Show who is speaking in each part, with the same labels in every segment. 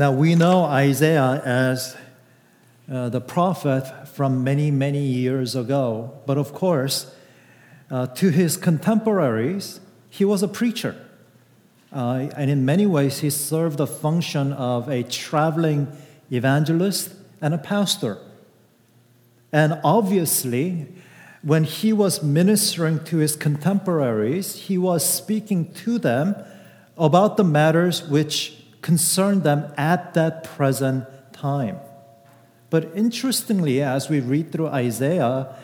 Speaker 1: Now, we know Isaiah as uh, the prophet from many, many years ago, but of course, uh, to his contemporaries, he was a preacher. Uh, and in many ways, he served the function of a traveling evangelist and a pastor. And obviously, when he was ministering to his contemporaries, he was speaking to them about the matters which concerned them at that present time. But interestingly, as we read through Isaiah,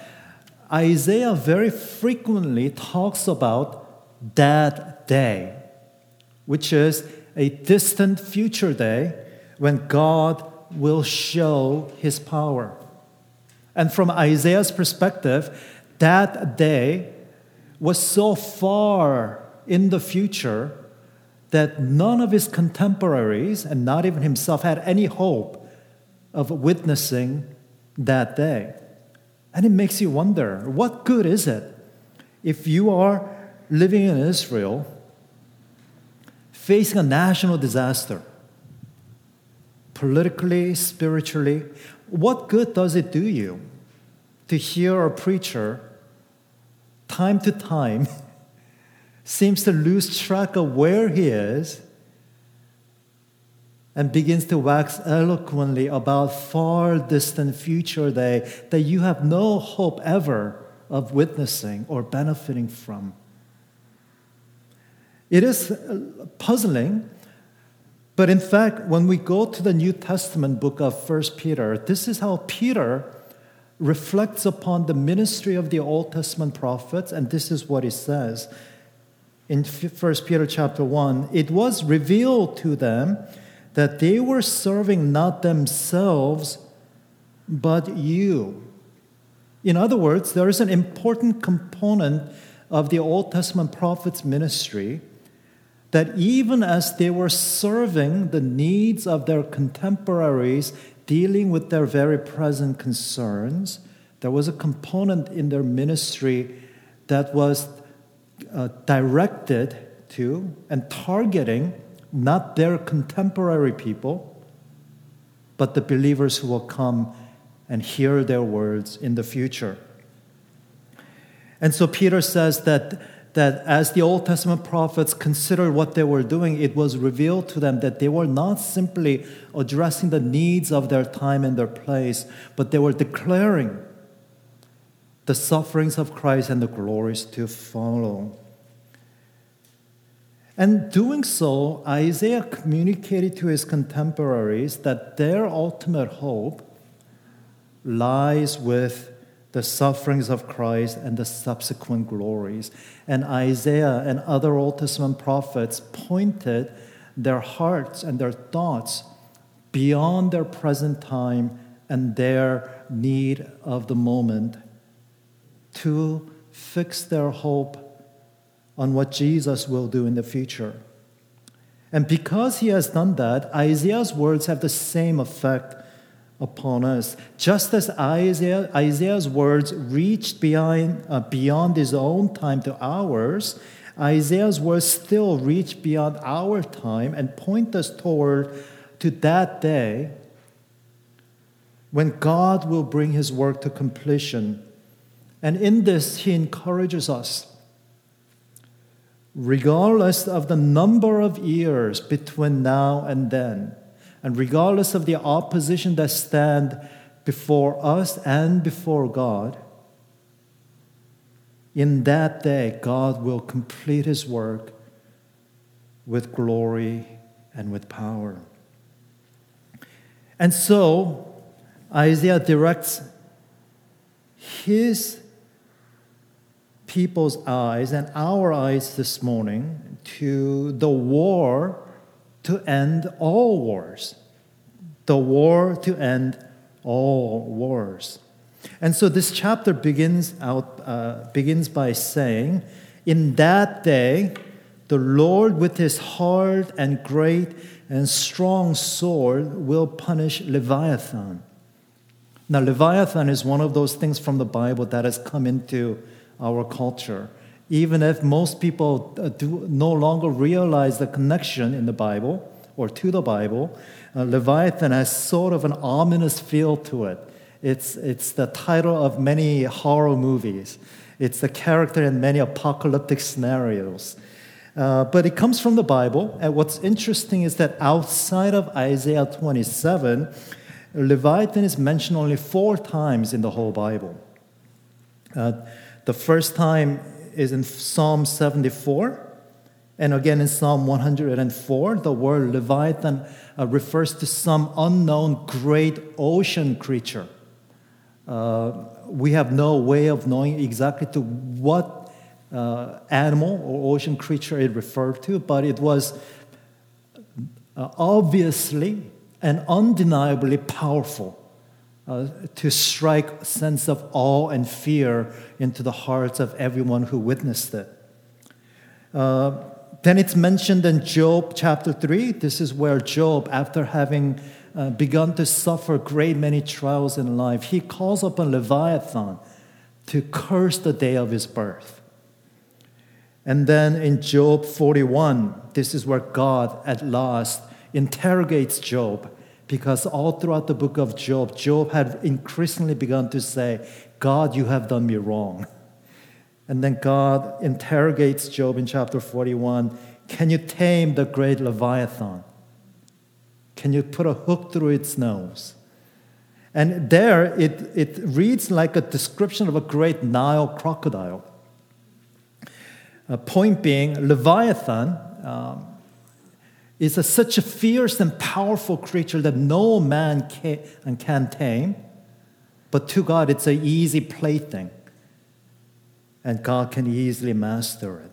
Speaker 1: Isaiah very frequently talks about that day, which is a distant future day when God will show his power. And from Isaiah's perspective, that day was so far in the future that none of his contemporaries, and not even himself, had any hope of witnessing that day. And it makes you wonder what good is it if you are living in Israel facing a national disaster, politically, spiritually? What good does it do you to hear a preacher time to time seems to lose track of where he is and begins to wax eloquently about far distant future day that you have no hope ever of witnessing or benefiting from. It is uh, puzzling, but in fact, when we go to the New Testament book of 1 Peter, this is how Peter reflects upon the ministry of the Old Testament prophets, and this is what he says in 1 Peter chapter 1 it was revealed to them that they were serving not themselves but you. In other words, there is an important component of the Old Testament prophets' ministry that even as they were serving the needs of their contemporaries, dealing with their very present concerns, there was a component in their ministry that was uh, directed to and targeting not their contemporary people, but the believers who will come and hear their words in the future. And so Peter says that, that as the Old Testament prophets considered what they were doing, it was revealed to them that they were not simply addressing the needs of their time and their place, but they were declaring the sufferings of Christ and the glories to follow. And doing so, Isaiah communicated to his contemporaries that their ultimate hope lies with the sufferings of Christ and the subsequent glories. And Isaiah and other Old Testament prophets pointed their hearts and their thoughts beyond their present time and their need of the moment to fix their hope on what Jesus will do in the future. And because he has done that, Isaiah's words have the same effect upon us. Just as Isaiah, Isaiah's words reached uh, beyond his own time to ours, Isaiah's words still reach beyond our time and point us toward to that day when God will bring his work to completion. And in this, he encourages us regardless of the number of years between now and then, and regardless of the opposition that stand before us and before God, in that day, God will complete his work with glory and with power. And so, Isaiah directs his people's eyes and our eyes this morning to the war to end all wars. The war to end all wars. And so this chapter begins out uh, begins by saying, "In that day, the Lord with his hard and great and strong sword will punish Leviathan." Now, Leviathan is one of those things from the Bible that has come into our culture. Even if most people uh, do no longer realize the connection in the Bible or to the Bible, uh, Leviathan has sort of an ominous feel to it. It's, it's the title of many horror movies. It's the character in many apocalyptic scenarios. Uh, but it comes from the Bible. And what's interesting is that outside of Isaiah 27, Leviathan is mentioned only four times in the whole Bible. Uh, the first time is in Psalm 74, and again in Psalm 104. The word Leviathan uh, refers to some unknown great ocean creature. Uh, we have no way of knowing exactly to what uh, animal or ocean creature it referred to, but it was uh, obviously and undeniably powerful uh, to strike sense of awe and fear into the hearts of everyone who witnessed it. Uh, then it's mentioned in Job chapter 3. This is where Job, after having uh, begun to suffer great many trials in life, he calls upon Leviathan to curse the day of his birth. And then in Job 41, this is where God at last interrogates Job because all throughout the book of Job, Job had increasingly begun to say, God, you have done me wrong. And then God interrogates Job in chapter 41 Can you tame the great Leviathan? Can you put a hook through its nose? And there it, it reads like a description of a great Nile crocodile. A point being, Leviathan um, is a, such a fierce and powerful creature that no man can, and can tame, but to God it's an easy plaything and God can easily master it.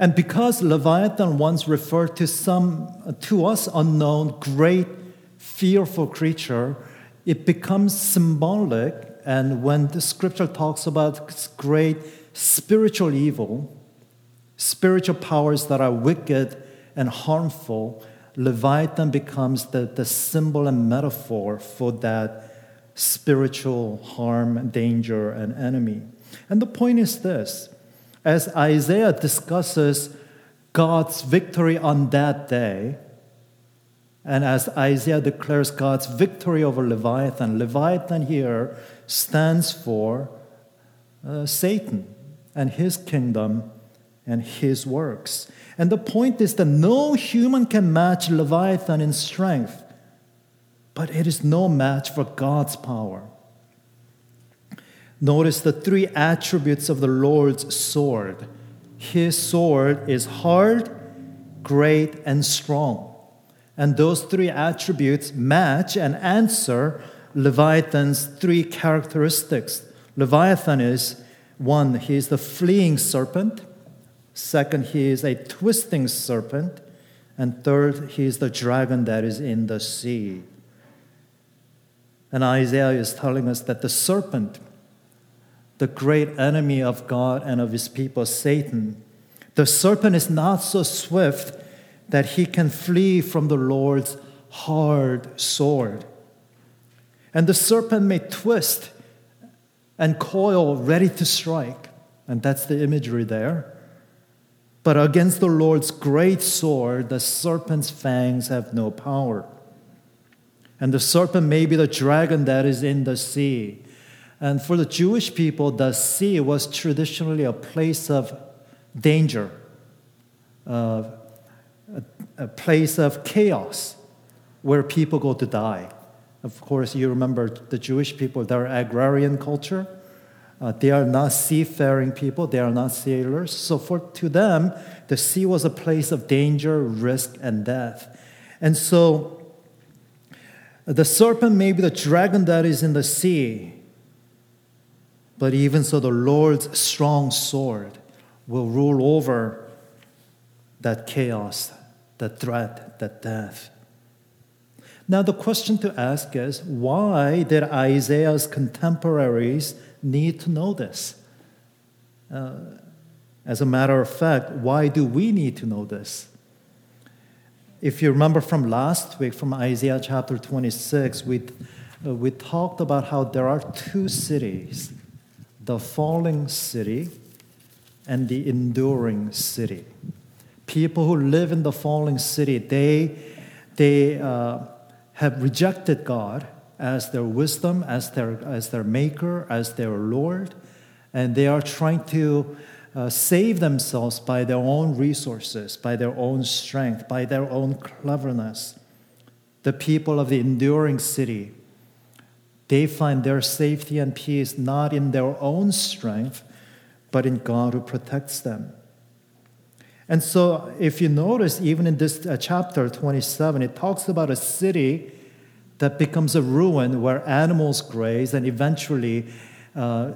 Speaker 1: And because Leviathan once referred to some to us unknown great fearful creature, it becomes symbolic. And when the scripture talks about great spiritual evil, spiritual powers that are wicked and harmful, Leviathan becomes the, the symbol and metaphor for that spiritual harm, danger, and enemy. And the point is this as Isaiah discusses God's victory on that day, and as Isaiah declares God's victory over Leviathan, Leviathan here stands for uh, Satan and his kingdom and his works. And the point is that no human can match Leviathan in strength, but it is no match for God's power. Notice the three attributes of the Lord's sword. His sword is hard, great, and strong. And those three attributes match and answer Leviathan's three characteristics. Leviathan is one, he is the fleeing serpent. Second, he is a twisting serpent. And third, he is the dragon that is in the sea. And Isaiah is telling us that the serpent the great enemy of God and of his people, Satan. The serpent is not so swift that he can flee from the Lord's hard sword. And the serpent may twist and coil ready to strike. And that's the imagery there. But against the Lord's great sword, the serpent's fangs have no power. And the serpent may be the dragon that is in the sea. And for the Jewish people, the sea was traditionally a place of danger, uh, a, a place of chaos where people go to die. Of course, you remember the Jewish people, they're agrarian culture. Uh, they are not seafaring people, they are not sailors. So, for, to them, the sea was a place of danger, risk, and death. And so, the serpent may be the dragon that is in the sea, but even so, the Lord's strong sword will rule over that chaos, that threat, that death. Now, the question to ask is why did Isaiah's contemporaries need to know this? Uh, as a matter of fact, why do we need to know this? If you remember from last week, from Isaiah chapter 26, we, uh, we talked about how there are two cities the falling city and the enduring city. people who live in the falling city, they, they uh, have rejected God as their wisdom, as their, as their maker, as their Lord, and they are trying to uh, save themselves by their own resources, by their own strength, by their own cleverness. The people of the enduring city, they find their safety and peace not in their own strength, but in God who protects them. And so, if you notice, even in this uh, chapter 27, it talks about a city that becomes a ruin where animals graze, and eventually uh,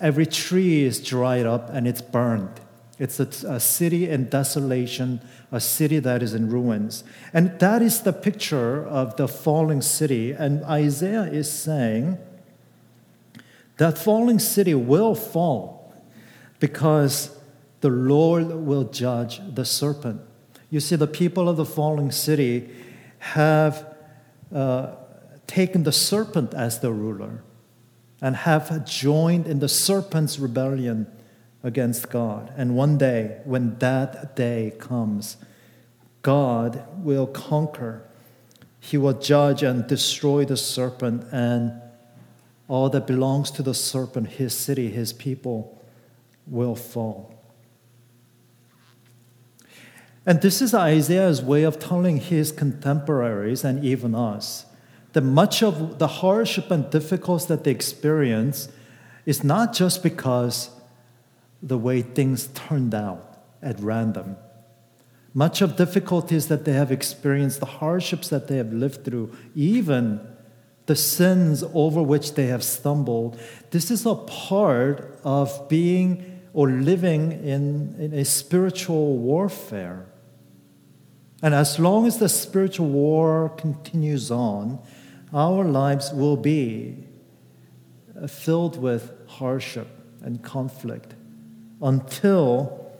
Speaker 1: every tree is dried up and it's burned. It's a, a, city in desolation, a city that is in ruins. And that is the picture of the falling city. And Isaiah is saying that falling city will fall because the Lord will judge the serpent. You see, the people of the falling city have uh, taken the serpent as their ruler and have joined in the serpent's rebellion against God. And one day, when that day comes, God will conquer. He will judge and destroy the serpent and all that belongs to the serpent, his city, his people, will fall. And this is Isaiah's way of telling his contemporaries and even us that much of the hardship and difficulties that they experience is not just because the way things turned out at random. Much of difficulties that they have experienced, the hardships that they have lived through, even the sins over which they have stumbled, this is a part of being or living in, in a spiritual warfare. And as long as the spiritual war continues on, our lives will be filled with hardship and conflict until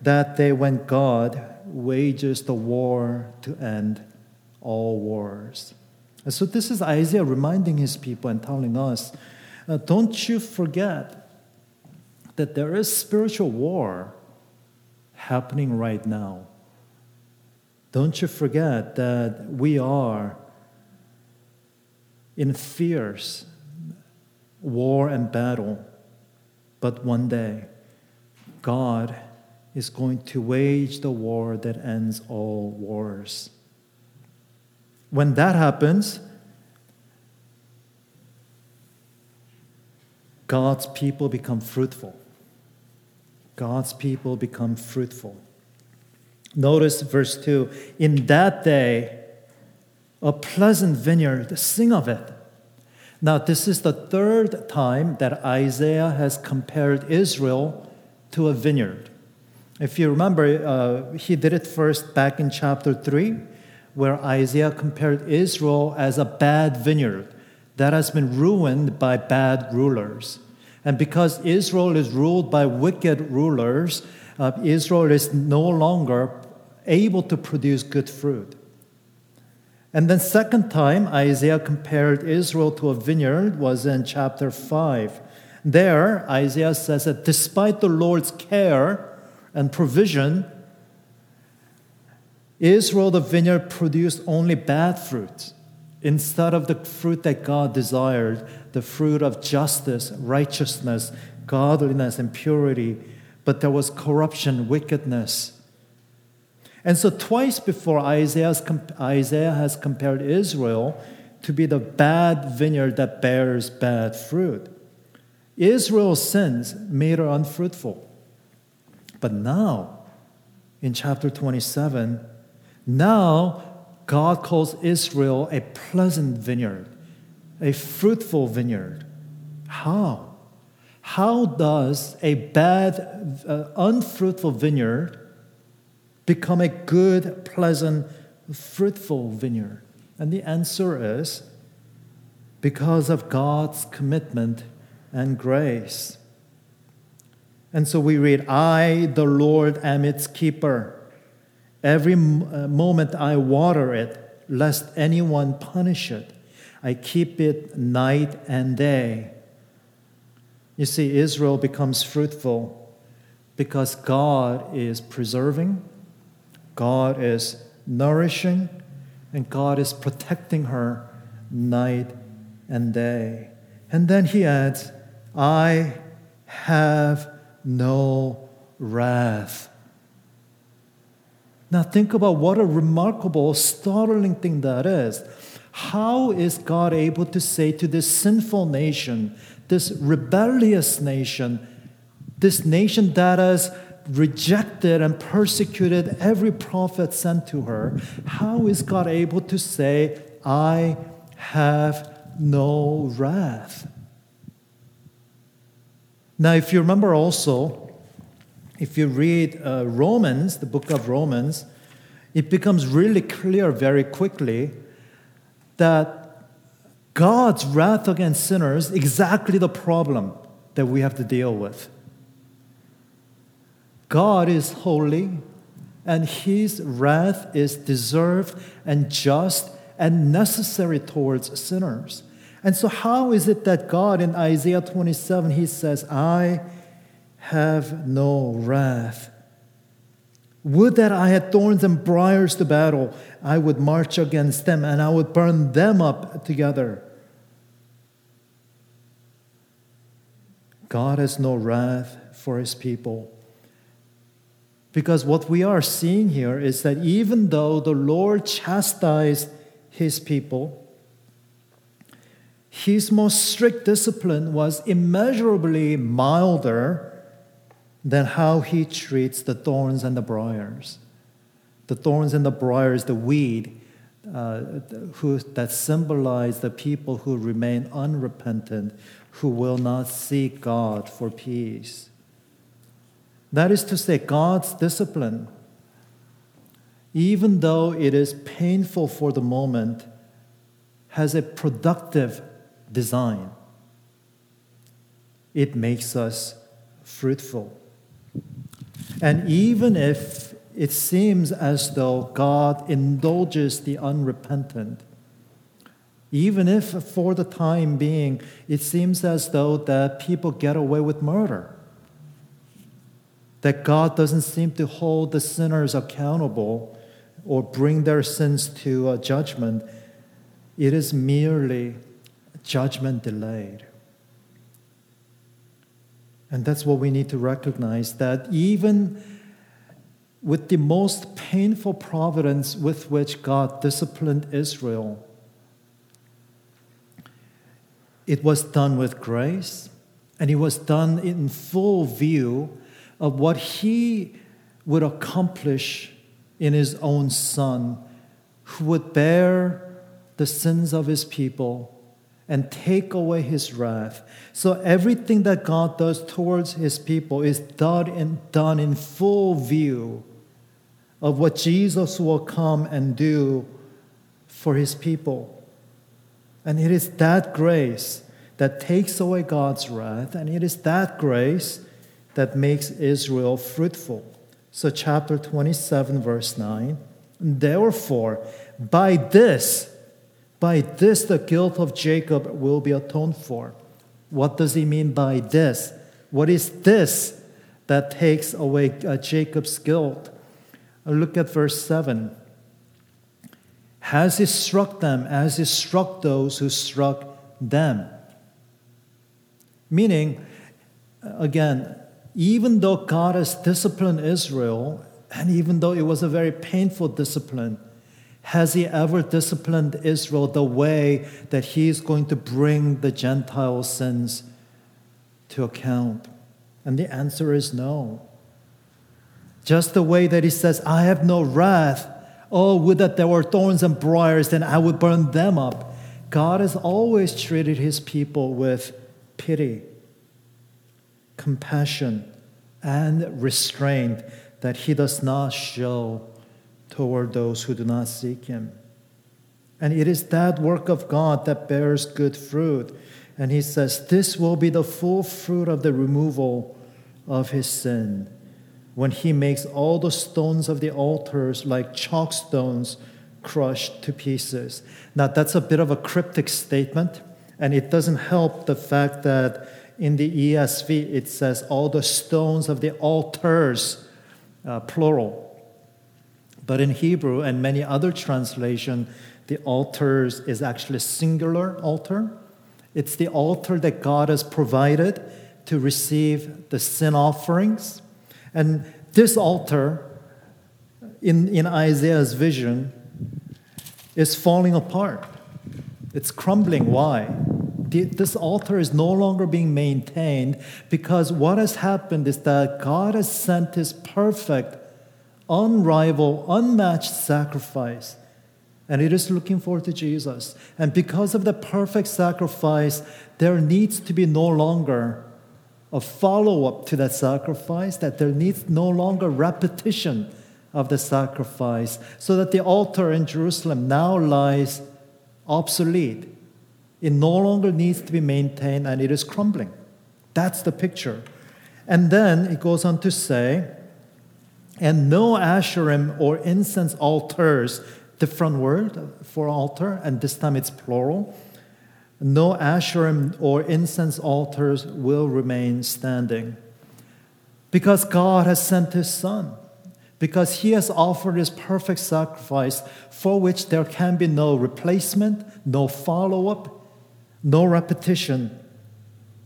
Speaker 1: that day when God wages the war to end all wars. And so, this is Isaiah reminding his people and telling us uh, don't you forget that there is spiritual war happening right now. Don't you forget that we are in fierce war and battle, but one day God is going to wage the war that ends all wars. When that happens, God's people become fruitful. God's people become fruitful. Notice verse 2 In that day, a pleasant vineyard, sing of it. Now, this is the third time that Isaiah has compared Israel to a vineyard. If you remember, uh, he did it first back in chapter 3, where Isaiah compared Israel as a bad vineyard that has been ruined by bad rulers. And because Israel is ruled by wicked rulers, uh, Israel is no longer able to produce good fruit. And then second time Isaiah compared Israel to a vineyard was in chapter 5. There Isaiah says that despite the Lord's care and provision Israel the vineyard produced only bad fruit instead of the fruit that God desired, the fruit of justice, righteousness, godliness and purity, but there was corruption, wickedness, and so, twice before, Isaiah has compared Israel to be the bad vineyard that bears bad fruit. Israel's sins made her unfruitful. But now, in chapter 27, now God calls Israel a pleasant vineyard, a fruitful vineyard. How? How does a bad, uh, unfruitful vineyard become a good, pleasant, fruitful vineyard? And the answer is because of God's commitment and grace. And so we read, I, the Lord, am its keeper. Every uh, moment I water it, lest anyone punish it. I keep it night and day. You see, Israel becomes fruitful because God is preserving, God is nourishing, and God is protecting her night and day. And then he adds, I have no wrath. Now, think about what a remarkable, startling thing that is. How is God able to say to this sinful nation, this rebellious nation, this nation that has rejected and persecuted every prophet sent to her, how is God able to say, I have no wrath? Now, if you remember also, if you read uh, Romans, the book of Romans, it becomes really clear very quickly that God's wrath against sinners exactly the problem that we have to deal with. God is holy, and his wrath is deserved and just and necessary towards sinners. And so, how is it that God in Isaiah 27 he says, I have no wrath? Would that I had thorns and briars to battle, I would march against them and I would burn them up together. God has no wrath for his people. Because what we are seeing here is that even though the Lord chastised his people, his most strict discipline was immeasurably milder than how he treats the thorns and the briars. The thorns and the briars, the weed, uh, who, that symbolize the people who remain unrepentant, who will not seek God for peace. That is to say, God's discipline, even though it is painful for the moment, has a productive design. It makes us fruitful. And even if it seems as though God indulges the unrepentant, even if for the time being it seems as though that people get away with murder, that God doesn't seem to hold the sinners accountable or bring their sins to a judgment, it is merely judgment delayed. And that's what we need to recognize that even with the most painful providence with which God disciplined Israel, it was done with grace and it was done in full view of what he would accomplish in his own son, who would bear the sins of his people and take away his wrath. So everything that God does towards his people is done in, done in full view of what Jesus will come and do for his people. And it is that grace that takes away God's wrath, and it is that grace that makes Israel fruitful. So, chapter 27, verse 9 Therefore, by this, by this the guilt of Jacob will be atoned for. What does he mean by this? What is this that takes away uh, Jacob's guilt? Uh, look at verse 7. Has he struck them as he struck those who struck them? Meaning, uh, again, even though God has disciplined Israel, and even though it was a very painful discipline, has he ever disciplined Israel the way that he is going to bring the Gentile sins to account? And the answer is no. Just the way that he says, I have no wrath. Oh, would that there were thorns and briars, then I would burn them up. God has always treated his people with pity compassion, and restraint that he does not show toward those who do not seek him. And it is that work of God that bears good fruit. And he says, This will be the full fruit of the removal of his sin. When he makes all the stones of the altars like chalk stones crushed to pieces. Now, that's a bit of a cryptic statement, and it doesn't help the fact that in the ESV, it says all the stones of the altars, uh, plural. But in Hebrew and many other translations, the altars is actually singular altar. It's the altar that God has provided to receive the sin offerings. And this altar, in, in Isaiah's vision, is falling apart. It's crumbling. Why? this altar is no longer being maintained because what has happened is that God has sent His perfect, unrivaled, unmatched sacrifice. And it is looking forward to Jesus. And because of the perfect sacrifice, there needs to be no longer a follow up to that sacrifice, that there needs no longer repetition of the sacrifice, so that the altar in Jerusalem now lies obsolete it no longer needs to be maintained and it is crumbling. That's the picture. And then it goes on to say, and no asherim or incense altars, different word for altar, and this time it's plural. No asherim or incense altars will remain standing. Because God has sent his son. Because he has offered his perfect sacrifice for which there can be no replacement, no follow up, no repetition.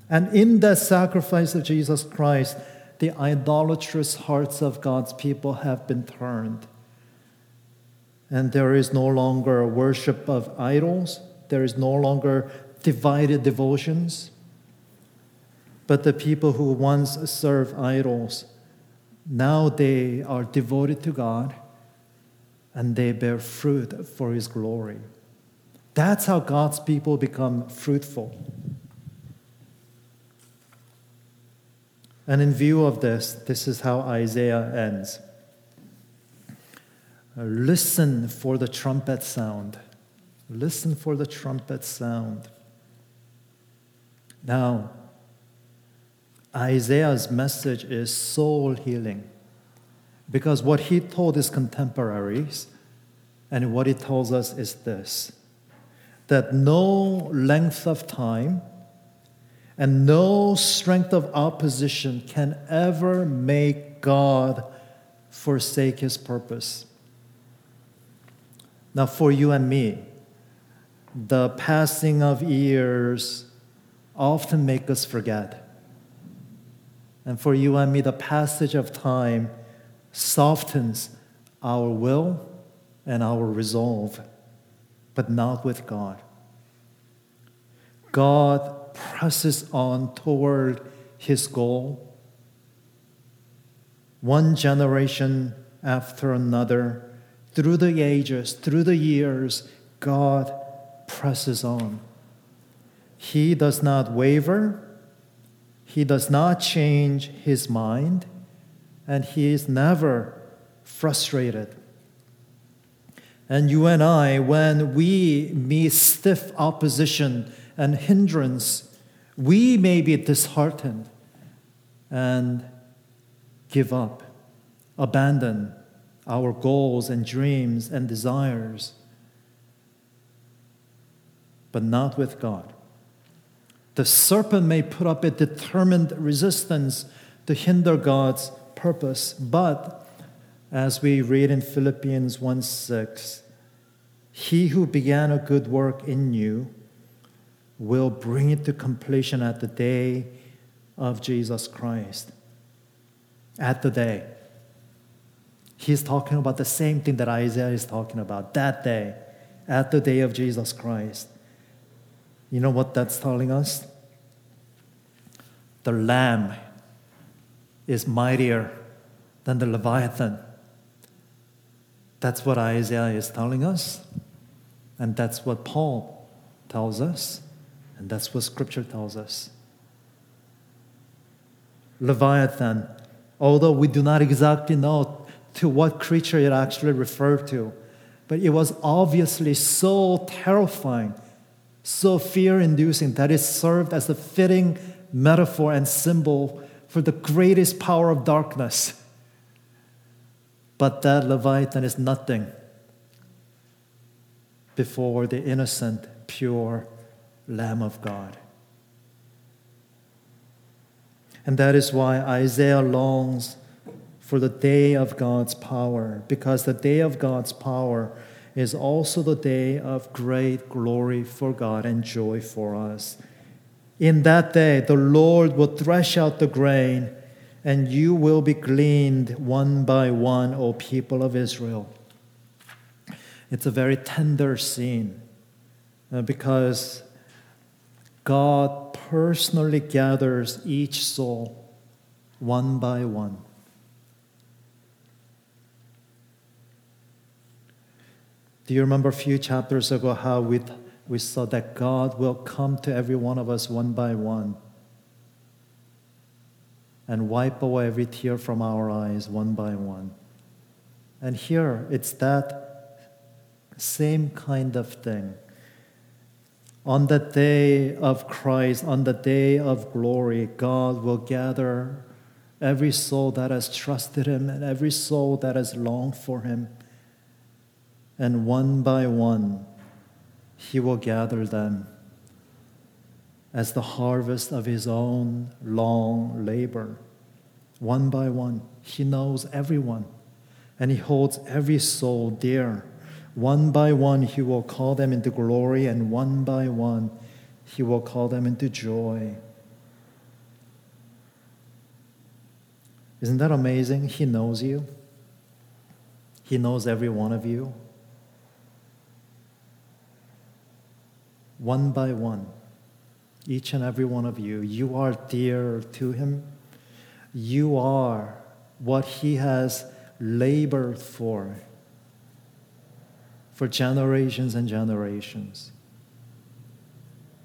Speaker 1: And in the sacrifice of Jesus Christ, the idolatrous hearts of God's people have been turned. And there is no longer a worship of idols, there is no longer divided devotions. But the people who once served idols, now they are devoted to God and they bear fruit for His glory. That's how God's people become fruitful. And in view of this, this is how Isaiah ends uh, Listen for the trumpet sound. Listen for the trumpet sound. Now, Isaiah's message is soul healing because what he told his contemporaries and what he tells us is this that no length of time and no strength of opposition can ever make God forsake his purpose. Now, for you and me, the passing of years often make us forget. And for you and me, the passage of time softens our will and our resolve but not with God. God presses on toward his goal. One generation after another, through the ages, through the years, God presses on. He does not waver, he does not change his mind, and he is never frustrated. And you and I, when we meet stiff opposition and hindrance, we may be disheartened and give up, abandon our goals and dreams and desires. But not with God. The serpent may put up a determined resistance to hinder God's purpose, but as we read in Philippians 1 6, he who began a good work in you will bring it to completion at the day of Jesus Christ. At the day. He's talking about the same thing that Isaiah is talking about that day, at the day of Jesus Christ. You know what that's telling us? The Lamb is mightier than the Leviathan. That's what Isaiah is telling us. And that's what Paul tells us. And that's what Scripture tells us. Leviathan, although we do not exactly know to what creature it actually referred to, but it was obviously so terrifying, so fear inducing that it served as a fitting metaphor and symbol for the greatest power of darkness but that Leviathan is nothing before the innocent, pure Lamb of God. And that is why Isaiah longs for the day of God's power, because the day of God's power is also the day of great glory for God and joy for us. In that day, the Lord will thresh out the grain, and you will be gleaned one by one, O people of Israel. It's a very tender scene uh, because God personally gathers each soul one by one. Do you remember a few chapters ago how we, we saw that God will come to every one of us one by one and wipe away every tear from our eyes one by one? And here it's that same kind of thing. On the day of Christ, on the day of glory, God will gather every soul that has trusted Him and every soul that has longed for Him and one by one he will gather them as the harvest of his own long labor. One by one, he knows everyone and he holds every soul dear. One by one, he will call them into glory, and one by one, he will call them into joy. Isn't that amazing? He knows you, he knows every one of you. one by one, each and every one of you. You are dear to Him. You are what He has labored for for generations and generations.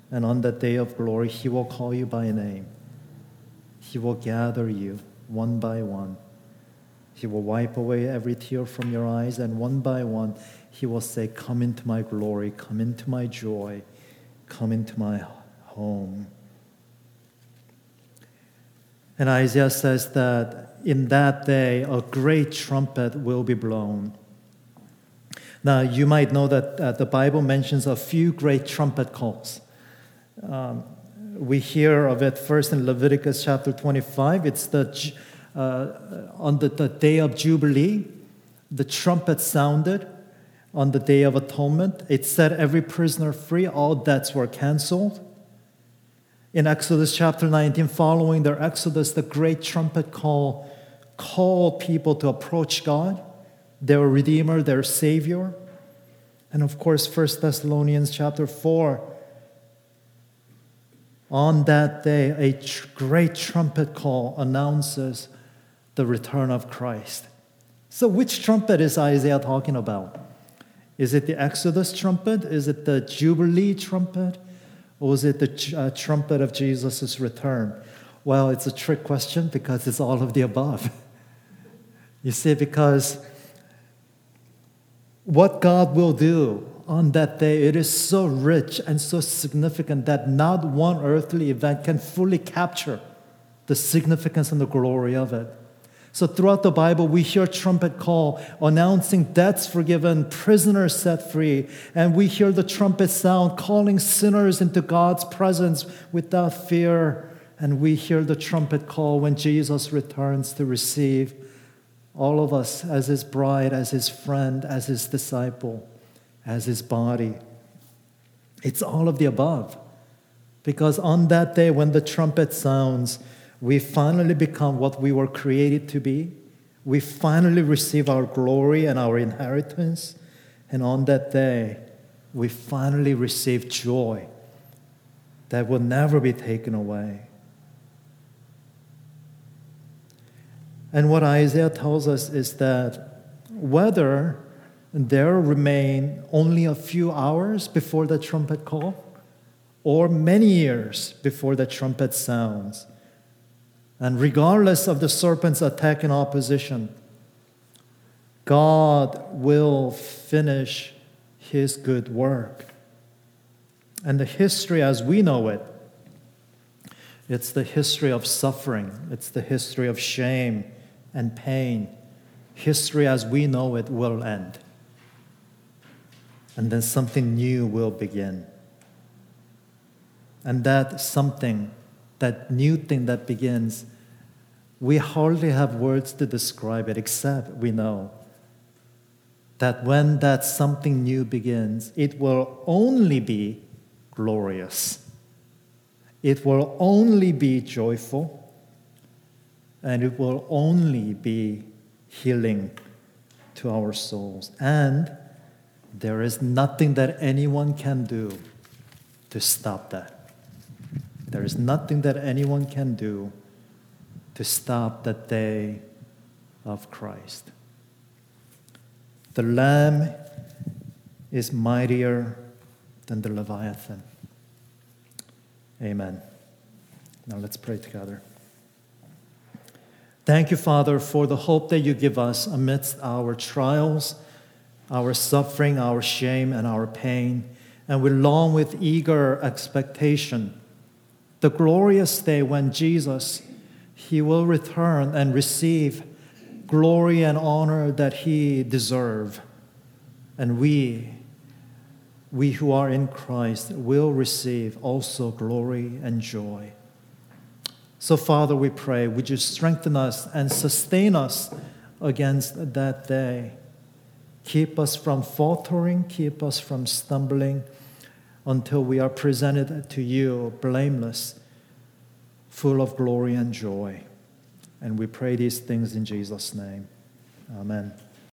Speaker 1: And on that day of glory, He will call you by name. He will gather you one by one. He will wipe away every tear from your eyes, and one by one, He will say, Come into my glory, come into my joy. Come into my home. And Isaiah says that in that day a great trumpet will be blown. Now, you might know that uh, the Bible mentions a few great trumpet calls. Um, we hear of it first in Leviticus chapter 25. It's the, uh, on the, the day of Jubilee, the trumpet sounded on the Day of Atonement. It set every prisoner free, all debts were canceled. In Exodus chapter 19, following their exodus, the great trumpet call called people to approach God, their Redeemer, their Savior. And of course, 1 Thessalonians chapter 4. On that day, a tr- great trumpet call announces the return of Christ. So, which trumpet is Isaiah talking about? Is it the Exodus trumpet? Is it the Jubilee trumpet? Or is it the uh, trumpet of Jesus' return? Well, it's a trick question because it's all of the above. you see, because what God will do on that day, it is so rich and so significant that not one earthly event can fully capture the significance and the glory of it. So throughout the Bible, we hear trumpet call announcing debts forgiven, prisoners set free, and we hear the trumpet sound calling sinners into God's presence without fear. And we hear the trumpet call when Jesus returns to receive all of us as his bride, as his friend, as his disciple, as his body. It's all of the above. Because on that day, when the trumpet sounds, we finally become what we were created to be. We finally receive our glory and our inheritance. And on that day, we finally receive joy that will never be taken away. And what Isaiah tells us is that whether there remain only a few hours before the trumpet call or many years before the trumpet sounds, and regardless of the serpent's attack and opposition, God will finish his good work. And the history as we know it, it's the history of suffering, it's the history of shame and pain. History as we know it will end. And then something new will begin. And that something that new thing that begins, we hardly have words to describe it, except we know that when that something new begins, it will only be glorious. It will only be joyful, and it will only be healing to our souls. And there is nothing that anyone can do to stop that. There is nothing that anyone can do to stop the day of Christ. The Lamb is mightier than the Leviathan. Amen. Now let's pray together. Thank you, Father, for the hope that you give us amidst our trials, our suffering, our shame, and our pain. And we long with eager expectation the glorious day when Jesus he will return and receive glory and honor that he deserve. And we we who are in Christ will receive also glory and joy. So, Father, we pray, would you strengthen us and sustain us against that day? Keep us from faltering, keep us from stumbling until we are presented to you blameless, full of glory and joy. And we pray these things in Jesus' name. Amen.